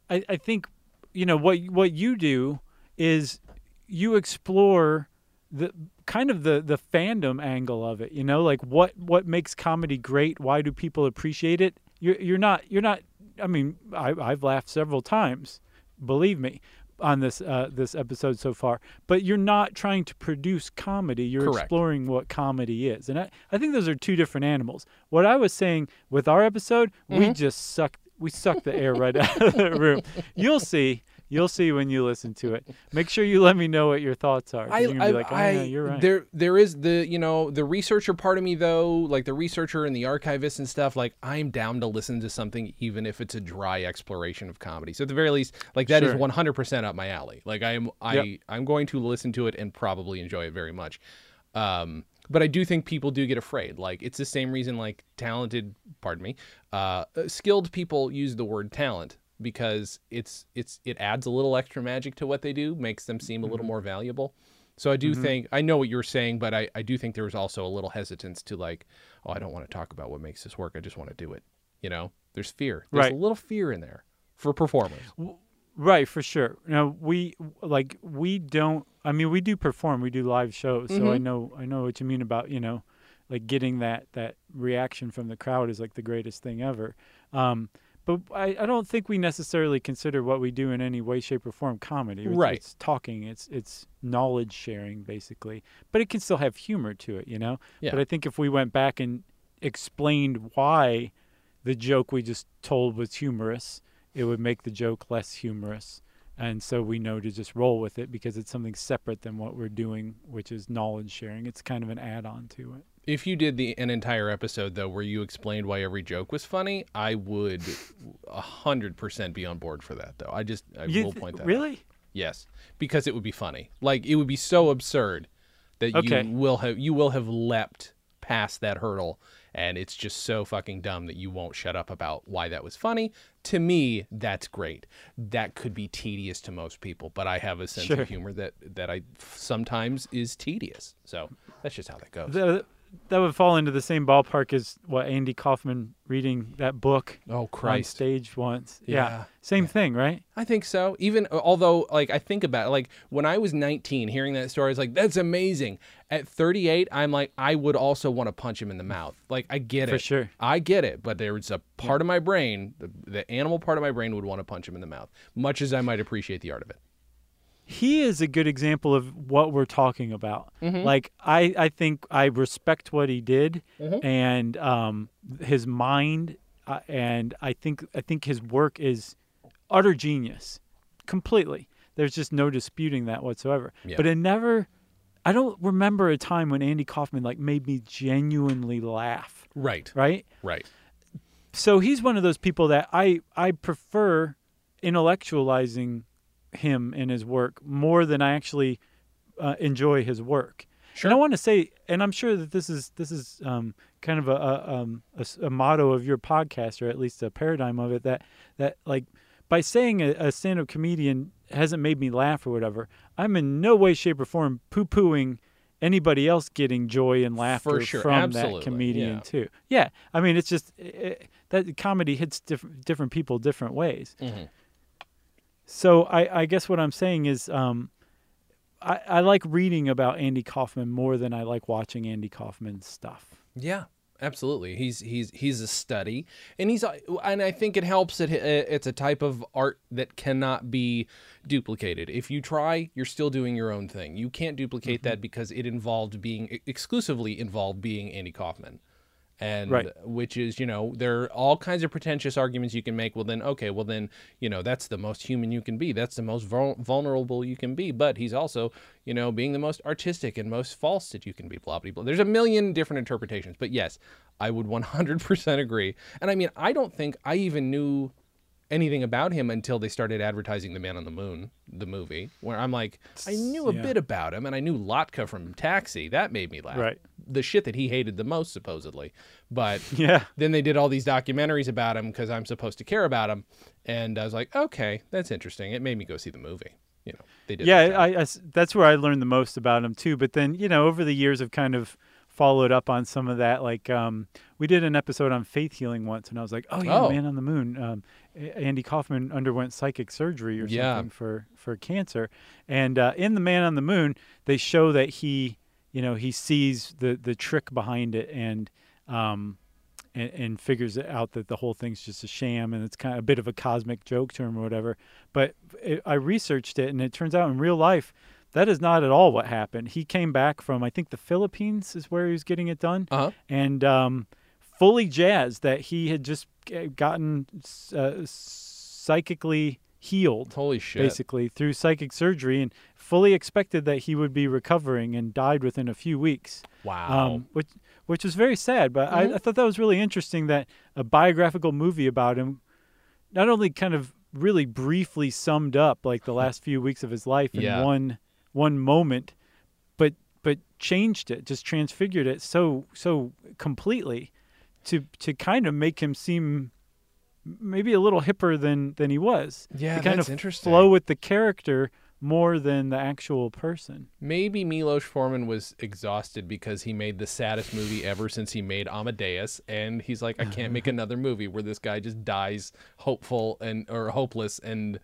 I, I think, you know what what you do is you explore the kind of the the fandom angle of it. You know, like what what makes comedy great? Why do people appreciate it? You're you're not you're not. I mean, I, I've laughed several times. Believe me. On this uh, this episode so far, but you're not trying to produce comedy. You're Correct. exploring what comedy is, and I, I think those are two different animals. What I was saying with our episode, we Mm-hmm. just sucked we sucked the air right out of the room. You'll see. You'll see when you listen to it. Make sure you let me know what your thoughts are. I, you're I, be like, oh, I yeah, you're right. there there is the you know the researcher part of me though like the researcher and the archivist and stuff like I'm down to listen to something even if it's a dry exploration of comedy so at the very least like that is Sure. 100% up my alley like I'm I Yep. I'm going to listen to it and probably enjoy it very much um but I do think people do get afraid like it's the same reason like talented pardon me uh skilled people use the word talent because it's it's it adds a little extra magic to what they do makes them seem a little more valuable so I do think I know what you're saying, but I, I do think there was also a little hesitance to like, oh, I don't want to talk about what makes this work. I just want to do it. You know, there's fear. There's Right. a little fear in there for performers. Right, for sure. Now we like we don't. I mean, we do perform. We do live shows. So I Mhm. know I know what you mean about you know, like getting that that reaction from the crowd is like the greatest thing ever. Um, but I, I don't think we necessarily consider what we do in any way, shape, or form comedy. It's, Right. It's talking. It's it's knowledge sharing basically. But it can still have humor to it, you know. Yeah. But I think if we went back and explained why the joke we just told was humorous, it would make the joke less humorous. And so we know to just roll with it because it's something separate than what we're doing, which is knowledge sharing. It's kind of an add on to it. If you did the an entire episode though where you explained why every joke was funny, I would a hundred percent be on board for that though. I just I You will point that out. really? Yes, because it would be funny. Like it would be so absurd that Okay. you will have you will have leapt past that hurdle, and it's just so fucking dumb that you won't shut up about why that was funny. To me, that's great. That could be tedious to most people, but I have a sense Sure. of humor that that I sometimes is tedious. So that's just how that goes. Th- that would fall into the same ballpark as what Andy Kaufman reading that book oh on Christ! stage once. Yeah. Same thing, right? I think so. Even although, like, I think about it, like when I was 19, hearing that story, I was like, "That's amazing." At 38, I'm like, I would also want to punch him in the mouth. Like, I get it, For sure. I get it, but there's a part of my brain, the, the animal part of my brain, would want to punch him in the mouth, much as I might appreciate the art of it. He is a good example of what we're talking about. Mhm. Like I, I think I respect what he did Mhm. and um, his mind, uh, and I think I think his work is utter genius, completely. There's just no disputing that whatsoever. Yeah. But it never. I don't remember a time when Andy Kaufman like made me genuinely laugh. Right. Right. Right. So he's one of those people that I I prefer intellectualizing him and his work more than I actually uh, enjoy his work. And I want to say, and I'm sure that this is this is um, kind of a a, um, a a motto of your podcast, or at least a paradigm of it. That that like by saying a, a stand-up comedian hasn't made me laugh or whatever, I'm in no way, shape, or form poo-pooing anybody else getting joy and laughter sure, from absolutely, that comedian yeah. too. Yeah, I mean, it's just it, that comedy hits different different people different ways. Mhm. So I, I guess what I'm saying is, um, I, I like reading about Andy Kaufman more than I like watching Andy Kaufman's stuff. Yeah, absolutely. He's he's he's a study, and he's and I think it helps that it's a type of art that cannot be duplicated. If you try, you're still doing your own thing. You can't duplicate that because it involved being exclusively involved being Andy Kaufman. And Right. which is, you know, there are all kinds of pretentious arguments you can make. Well, then, okay, well, then, you know, that's the most human you can be. That's the most vul- vulnerable you can be. But he's also, you know, being the most artistic and most false that you can be. Blah blah blah. There's a million different interpretations. But yes, I would 100% agree. And I mean, I don't think I even knew anything about him until they started advertising The Man on the Moon, the movie, where I'm like, I knew a Yeah. bit about him and I knew Latka from Taxi. That made me laugh. Right. The shit that he hated the most, supposedly. But Yeah. then they did all these documentaries about him because I'm supposed to care about him. And I was like, okay, that's interesting. It made me go see the movie. You know, they did. Yeah. I, I that's where I learned the most about him too. But then, you know, over the years, I've kind of followed up on some of that. Like, um, we did an episode on faith healing once, and I was like, oh yeah, Oh. Man on the Moon. Um, Andy Kaufman underwent psychic surgery or Yeah. something for for cancer, and uh, in the Man on the Moon, they show that he, you know, he sees the the trick behind it, and um, and, and figures it out that the whole thing's just a sham and it's kind of a bit of a cosmic joke to him or whatever. But it, I researched it, and it turns out in real life, that is not at all what happened. He came back from, I think, the Philippines is where he was getting it done, Uh-huh. and um, fully jazzed that he had just gotten uh, psychically healed Holy shit. basically through psychic surgery and fully expected that he would be recovering and died within a few weeks Wow. um, which which was very sad. But Mhm. I, I thought that was really interesting that a biographical movie about him not only kind of really briefly summed up like the last few weeks of his life in Yeah. one one moment, but but changed it, just transfigured it so so completely to to kind of make him seem maybe a little hipper than than he was. yeah, to kind that's of interesting. flow with the character more than the actual person. Maybe Milos Forman was exhausted because he made the saddest movie ever since he made Amadeus, and he's like, I can't make another movie where this guy just dies hopeful and or hopeless, and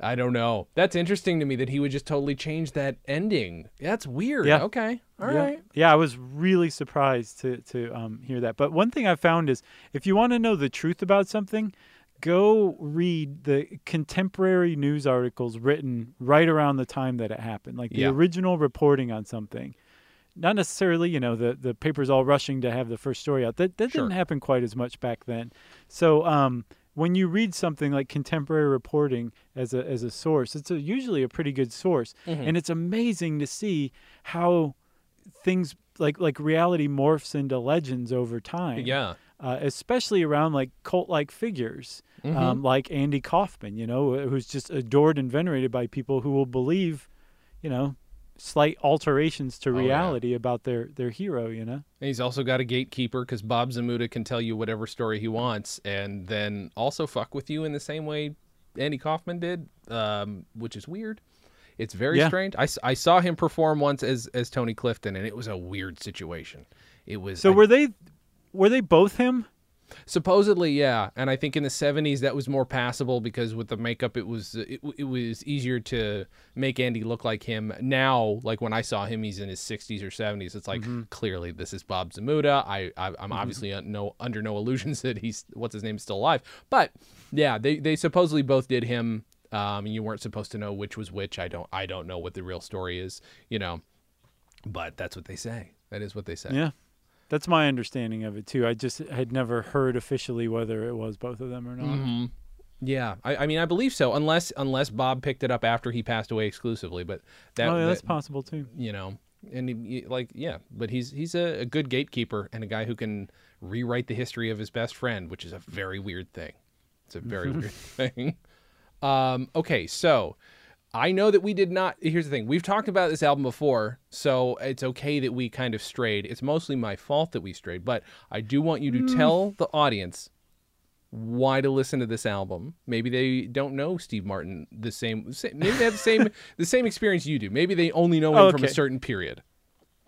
I don't know. That's interesting to me that he would just totally change that ending. That's weird. Yeah. Okay. all yeah. right. Yeah, I was really surprised to to um, hear that. But one thing I found is if you want to know the truth about something, go read the contemporary news articles written right around the time that it happened, like the Yeah. original reporting on something. Not necessarily, you know, the the papers all rushing to have the first story out. That that Sure. didn't happen quite as much back then. So um, when you read something like contemporary reporting as a as a source, it's a, usually a pretty good source, Mhm. and it's amazing to see how things like like reality morphs into legends over time. Yeah. Uh, especially around like cult like figures, Mhm. um, like Andy Kaufman, you know, who's just adored and venerated by people who will believe, you know, slight alterations to Oh, yeah. reality about their their hero, you know. And he's also got a gatekeeper because Bob Zmuda can tell you whatever story he wants, and then also fuck with you in the same way Andy Kaufman did, um, which is weird. It's very Yeah. strange. I saw him perform once as as Tony Clifton, and it was a weird situation. It was So I- were they were they both him? Supposedly yeah, and I think in the '70s that was more passable because with the makeup it was uh, it, it was easier to make Andy look like him. Now, like when I saw him, he's in his 60s or 70s. It's like mm-hmm. clearly this is Bob Zmuda. I, I I'm mm-hmm. obviously un- no under no illusions that he's what's his name still alive. But yeah, they they supposedly both did him. um, and you weren't supposed to know which was which. I don't I don't know what the real story is, you know, but that's what they say. That is what they say. Yeah. That's my understanding of it too. I just had never heard officially whether it was both of them or not. hmm Yeah, I, I mean I believe so, unless unless Bob picked it up after he passed away exclusively. But that, oh, yeah, that's that- possible too. you know, and he, he- like yeah, but he's he's a, a good gatekeeper and a guy who can rewrite the history of his best friend, which is a very weird thing. It's a very weird thing. Um, okay, so I know that we did not. Here's the thing: we've talked about this album before, so it's okay that we kind of strayed. It's mostly my fault that we strayed, but I do want you to mm. tell the audience why to listen to this album. Maybe they don't know Steve Martin the same. Maybe they have the same the same experience you do. Maybe they only know him Oh, from a certain period.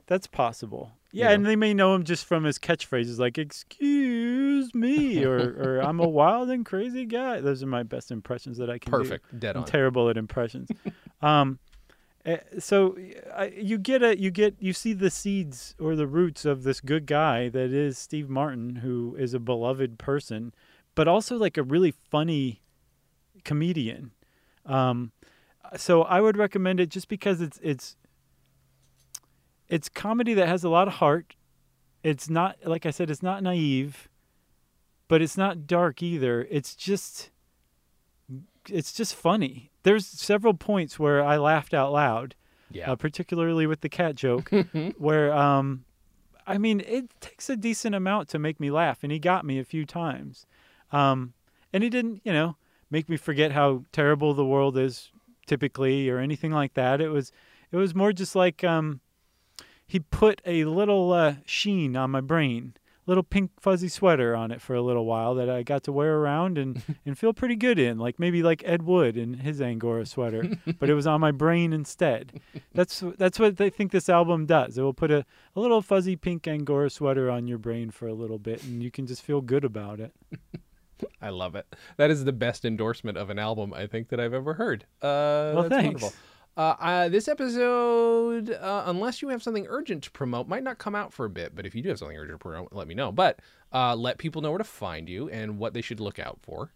That's possible. You Yeah, know. and they may know him just from his catchphrases like "Excuse me" or or "I'm a wild and crazy guy." Those are my best impressions that I can do. Perfect, dead I'm on. terrible at impressions. um, eh, so I, you get a you get you see the seeds or the roots of this good guy that is Steve Martin, who is a beloved person, but also like a really funny comedian. Um, so I would recommend it just because it's it's it's comedy that has a lot of heart. It's not like I said, it's not naive, but it's not dark either. It's just it's just funny. There's several points where I laughed out loud, Yeah. uh, particularly with the cat joke, where um, I mean, it takes a decent amount to make me laugh, and he got me a few times. Um, and he didn't, you know, make me forget how terrible the world is typically or anything like that. It was, it was more just like um, he put a little uh, sheen on my brain, little pink fuzzy sweater on it for a little while that I got to wear around and, and feel pretty good in, like maybe like Ed Wood in his Angora sweater, but it was on my brain instead. That's that's what they think this album does. It will put a, a little fuzzy pink Angora sweater on your brain for a little bit, and you can just feel good about it. I love it. That is the best endorsement of an album I think that I've ever heard. Uh, Well, that's thanks. wonderful. Uh, uh, this episode, uh, unless you have something urgent to promote, might not come out for a bit. But if you do have something urgent to promote, let me know. But uh, let people know where to find you and what they should look out for.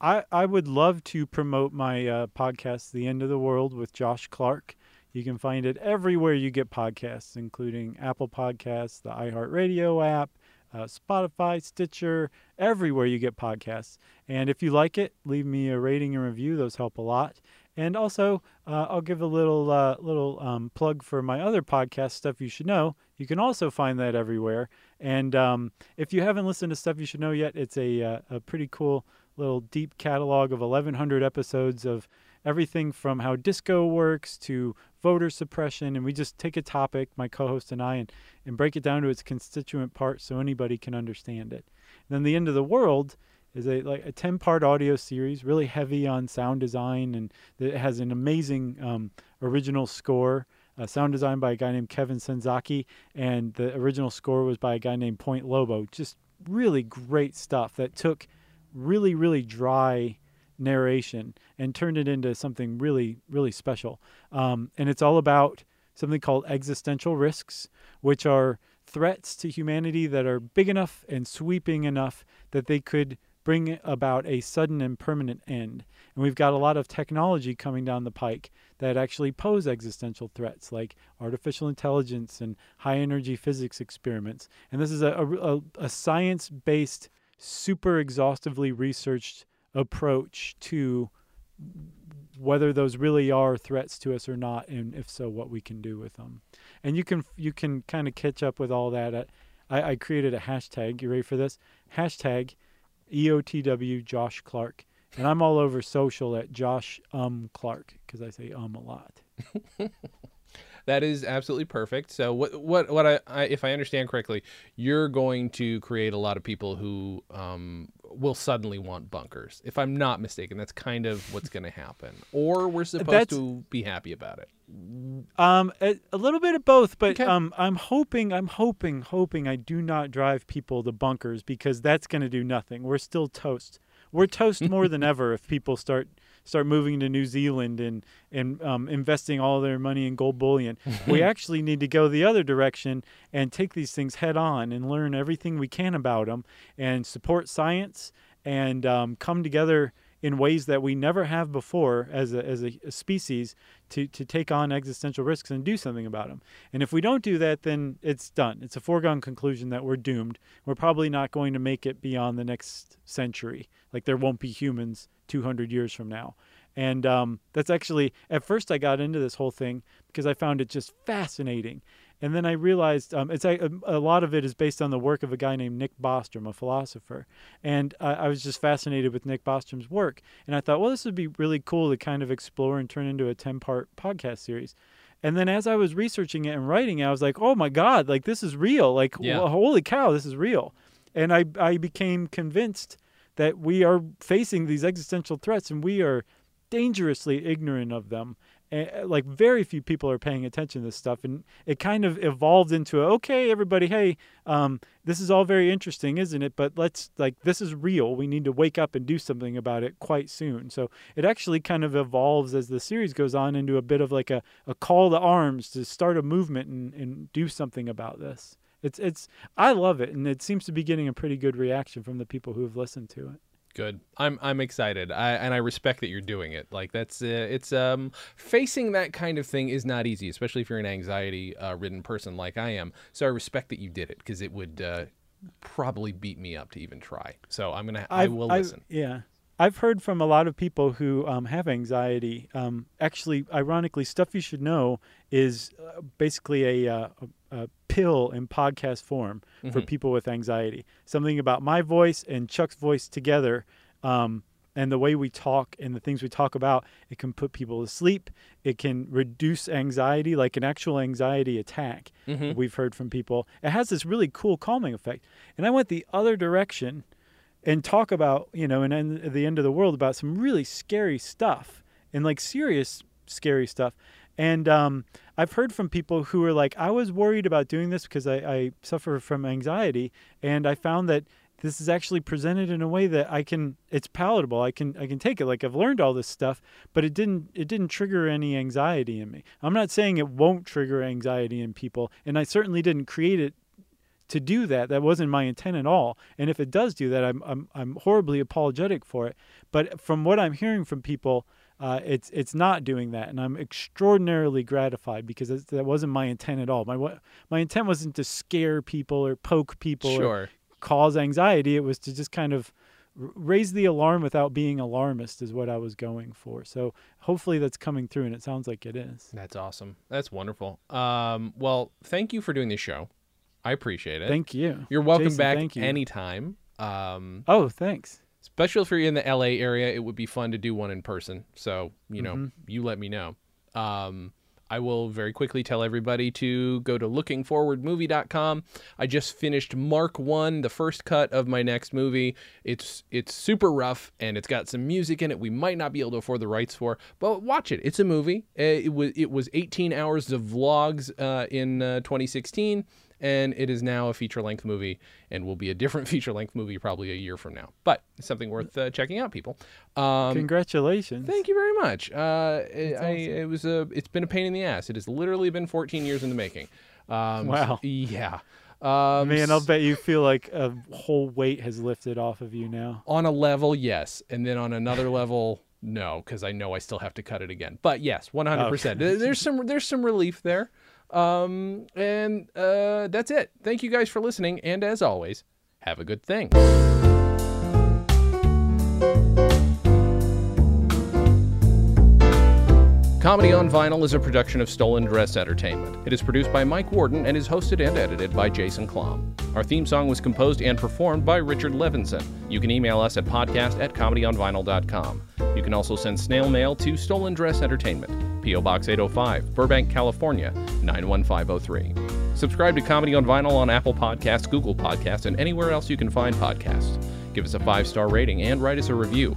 I, I would love to promote my uh, podcast, The End of the World with Josh Clark. You can find it everywhere you get podcasts, including Apple Podcasts, the iHeartRadio app, uh, Spotify, Stitcher, everywhere you get podcasts. And if you like it, leave me a rating and review. Those help a lot. And also, uh, I'll give a little uh, little um, plug for my other podcast, Stuff You Should Know. You can also find that everywhere. And um, if you haven't listened to Stuff You Should Know yet, it's a uh, a pretty cool little deep catalog of 1,100 episodes of everything from how disco works to voter suppression. And we just take a topic, my co-host and I, and, and break it down to its constituent parts so anybody can understand it. And then the end of the world is a like a 10 part audio series really heavy on sound design and it has an amazing um, original score uh, sound designed by a guy named kevin senzaki and the original score was by a guy named point lobo. Just really great stuff that took really really dry narration and turned it into something really really special. Um, and it's all about something called existential risks which are threats to humanity that are big enough and sweeping enough that they could bring about a sudden and permanent end. And we've got a lot of technology coming down the pike that actually pose existential threats, like artificial intelligence and high energy physics experiments. And this is a, a, a science based, super exhaustively researched approach to whether those really are threats to us or not, and if so, what we can do with them. And you can you can kind of catch up with all that. At, I, I created a hashtag. You ready for this? Hashtag EOTW Josh Clark. And I'm all over social at Josh um Clark because I say um a lot. That is absolutely perfect. So what what what I, I if I understand correctly, you're going to create a lot of people who um, will suddenly want bunkers. If I'm not mistaken, that's kind of what's going to happen. Or we're supposed That's- to be happy about it. Um, a, a little bit of both, but Okay. um, I'm hoping, I'm hoping, hoping I do not drive people to bunkers because that's going to do nothing. We're still toast. We're toast more than ever if people start start moving to New Zealand and and um, investing all their money in gold bullion. we actually need to go the other direction and take these things head on and learn everything we can about them and support science and um, come together in ways that we never have before as a, as a, species to, to take on existential risks and do something about them. And if we don't do that, then it's done. It's a foregone conclusion that we're doomed. We're probably not going to make it beyond the next century. Like there won't be humans 200 years from now. And um, that's actually, at first, I got into this whole thing because I found it just fascinating. And then I realized um, it's a, a, lot of it is based on the work of a guy named Nick Bostrom, a philosopher. And uh, I was just fascinated with Nick Bostrom's work. And I thought, well, this would be really cool to kind of explore and turn into a 10 part podcast series. And then as I was researching it and writing it, I was like, oh my God, like this is real. Like, yeah. holy cow, this is real. And I, I became convinced that we are facing these existential threats and we are dangerously ignorant of them. And, uh, like very few people are paying attention to this stuff and it kind of evolved into okay everybody hey um, this is all very interesting isn't it? But let's like this is real. We need to wake up and do something about it quite soon. So it actually kind of evolves as the series goes on into a bit of like a, a call to arms to start a movement and, and do something about this it's it's i love it and it seems to be getting a pretty good reaction from the people who have listened to it Good. I'm I'm excited. I and I respect that you're doing it. Like that's uh, it's um facing that kind of thing is not easy, especially if you're an anxiety uh, ridden person like I am. So I respect that you did it because it would uh, probably beat me up to even try. So I'm gonna I've, I will listen. I've, yeah. I've heard from a lot of people who um, have anxiety. Um, actually, ironically, stuff you should know is uh, basically a, uh, a, pill in podcast form mm-hmm. for people with anxiety. Something about my voice and Chuck's voice together, um, and the way we talk and the things we talk about, it can put people to sleep. It can reduce anxiety, like an actual anxiety attack. Mm-hmm. We've heard from people. It has this really cool calming effect. And I went the other direction and talk about, you know, and at the end of the world about some really scary stuff and like serious scary stuff. And um, I've heard from people who are like, I was worried about doing this because I, I suffer from anxiety, and I found that this is actually presented in a way that I can it's palatable. I can I can take it. Like I've learned all this stuff, but it didn't it didn't trigger any anxiety in me. I'm not saying it won't trigger anxiety in people, and I certainly didn't create it to do that. That wasn't my intent at all. And if it does do that, I'm I'm I'm horribly apologetic for it. But from what I'm hearing from people, uh, it's it's not doing that, and I'm extraordinarily gratified because that wasn't my intent at all. My my intent wasn't to scare people or poke people sure. or cause anxiety. It was to just kind of raise the alarm without being alarmist is what I was going for. So hopefully that's coming through, and it sounds like it is. That's awesome. That's wonderful. Um, well, thank you for doing this show. I appreciate it. Thank you. You're welcome Jason, back you. anytime. Um, oh, thanks. Especially if you're in the LA area, it would be fun to do one in person. So, you know, mm-hmm. you let me know. Um, I will very quickly tell everybody to go to lookingforwardmovie.com. I just finished Mark 1, the first cut of my next movie. It's it's super rough and it's got some music in it we might not be able to afford the rights for, but watch it. It's a movie. It was it was 18 hours of vlogs uh, in uh, 2016 and it is now a feature length movie and will be a different feature length movie probably a year from now. But something worth uh, checking out, people. Um, Congratulations! Thank you very much. Uh, it, awesome. I, it was a it's been a pain in the ass. It has literally been 14 years in the making. Um, wow. So, yeah. Um, Man, I'll bet you feel like a whole weight has lifted off of you now. On a level, yes, and then on another level, no, because I know I still have to cut it again. But yes, 100. Okay. percent There's some there's some relief there. Um, and uh, that's it. Thank you guys for listening. And as always, have a good thing. Comedy on Vinyl is a production of Stolen Dress Entertainment. It is produced by Mike Worden and is hosted and edited by Jason Klamm. Our theme song was composed and performed by Richard Levinson. You can email us at podcast at comedyonvinyl.com. You can also send snail mail to Stolen Dress Entertainment, P.O. Box 805, Burbank, California 91503. Subscribe to Comedy on Vinyl on Apple Podcasts, Google Podcasts, and anywhere else you can find podcasts. Give us a five star rating and write us a review.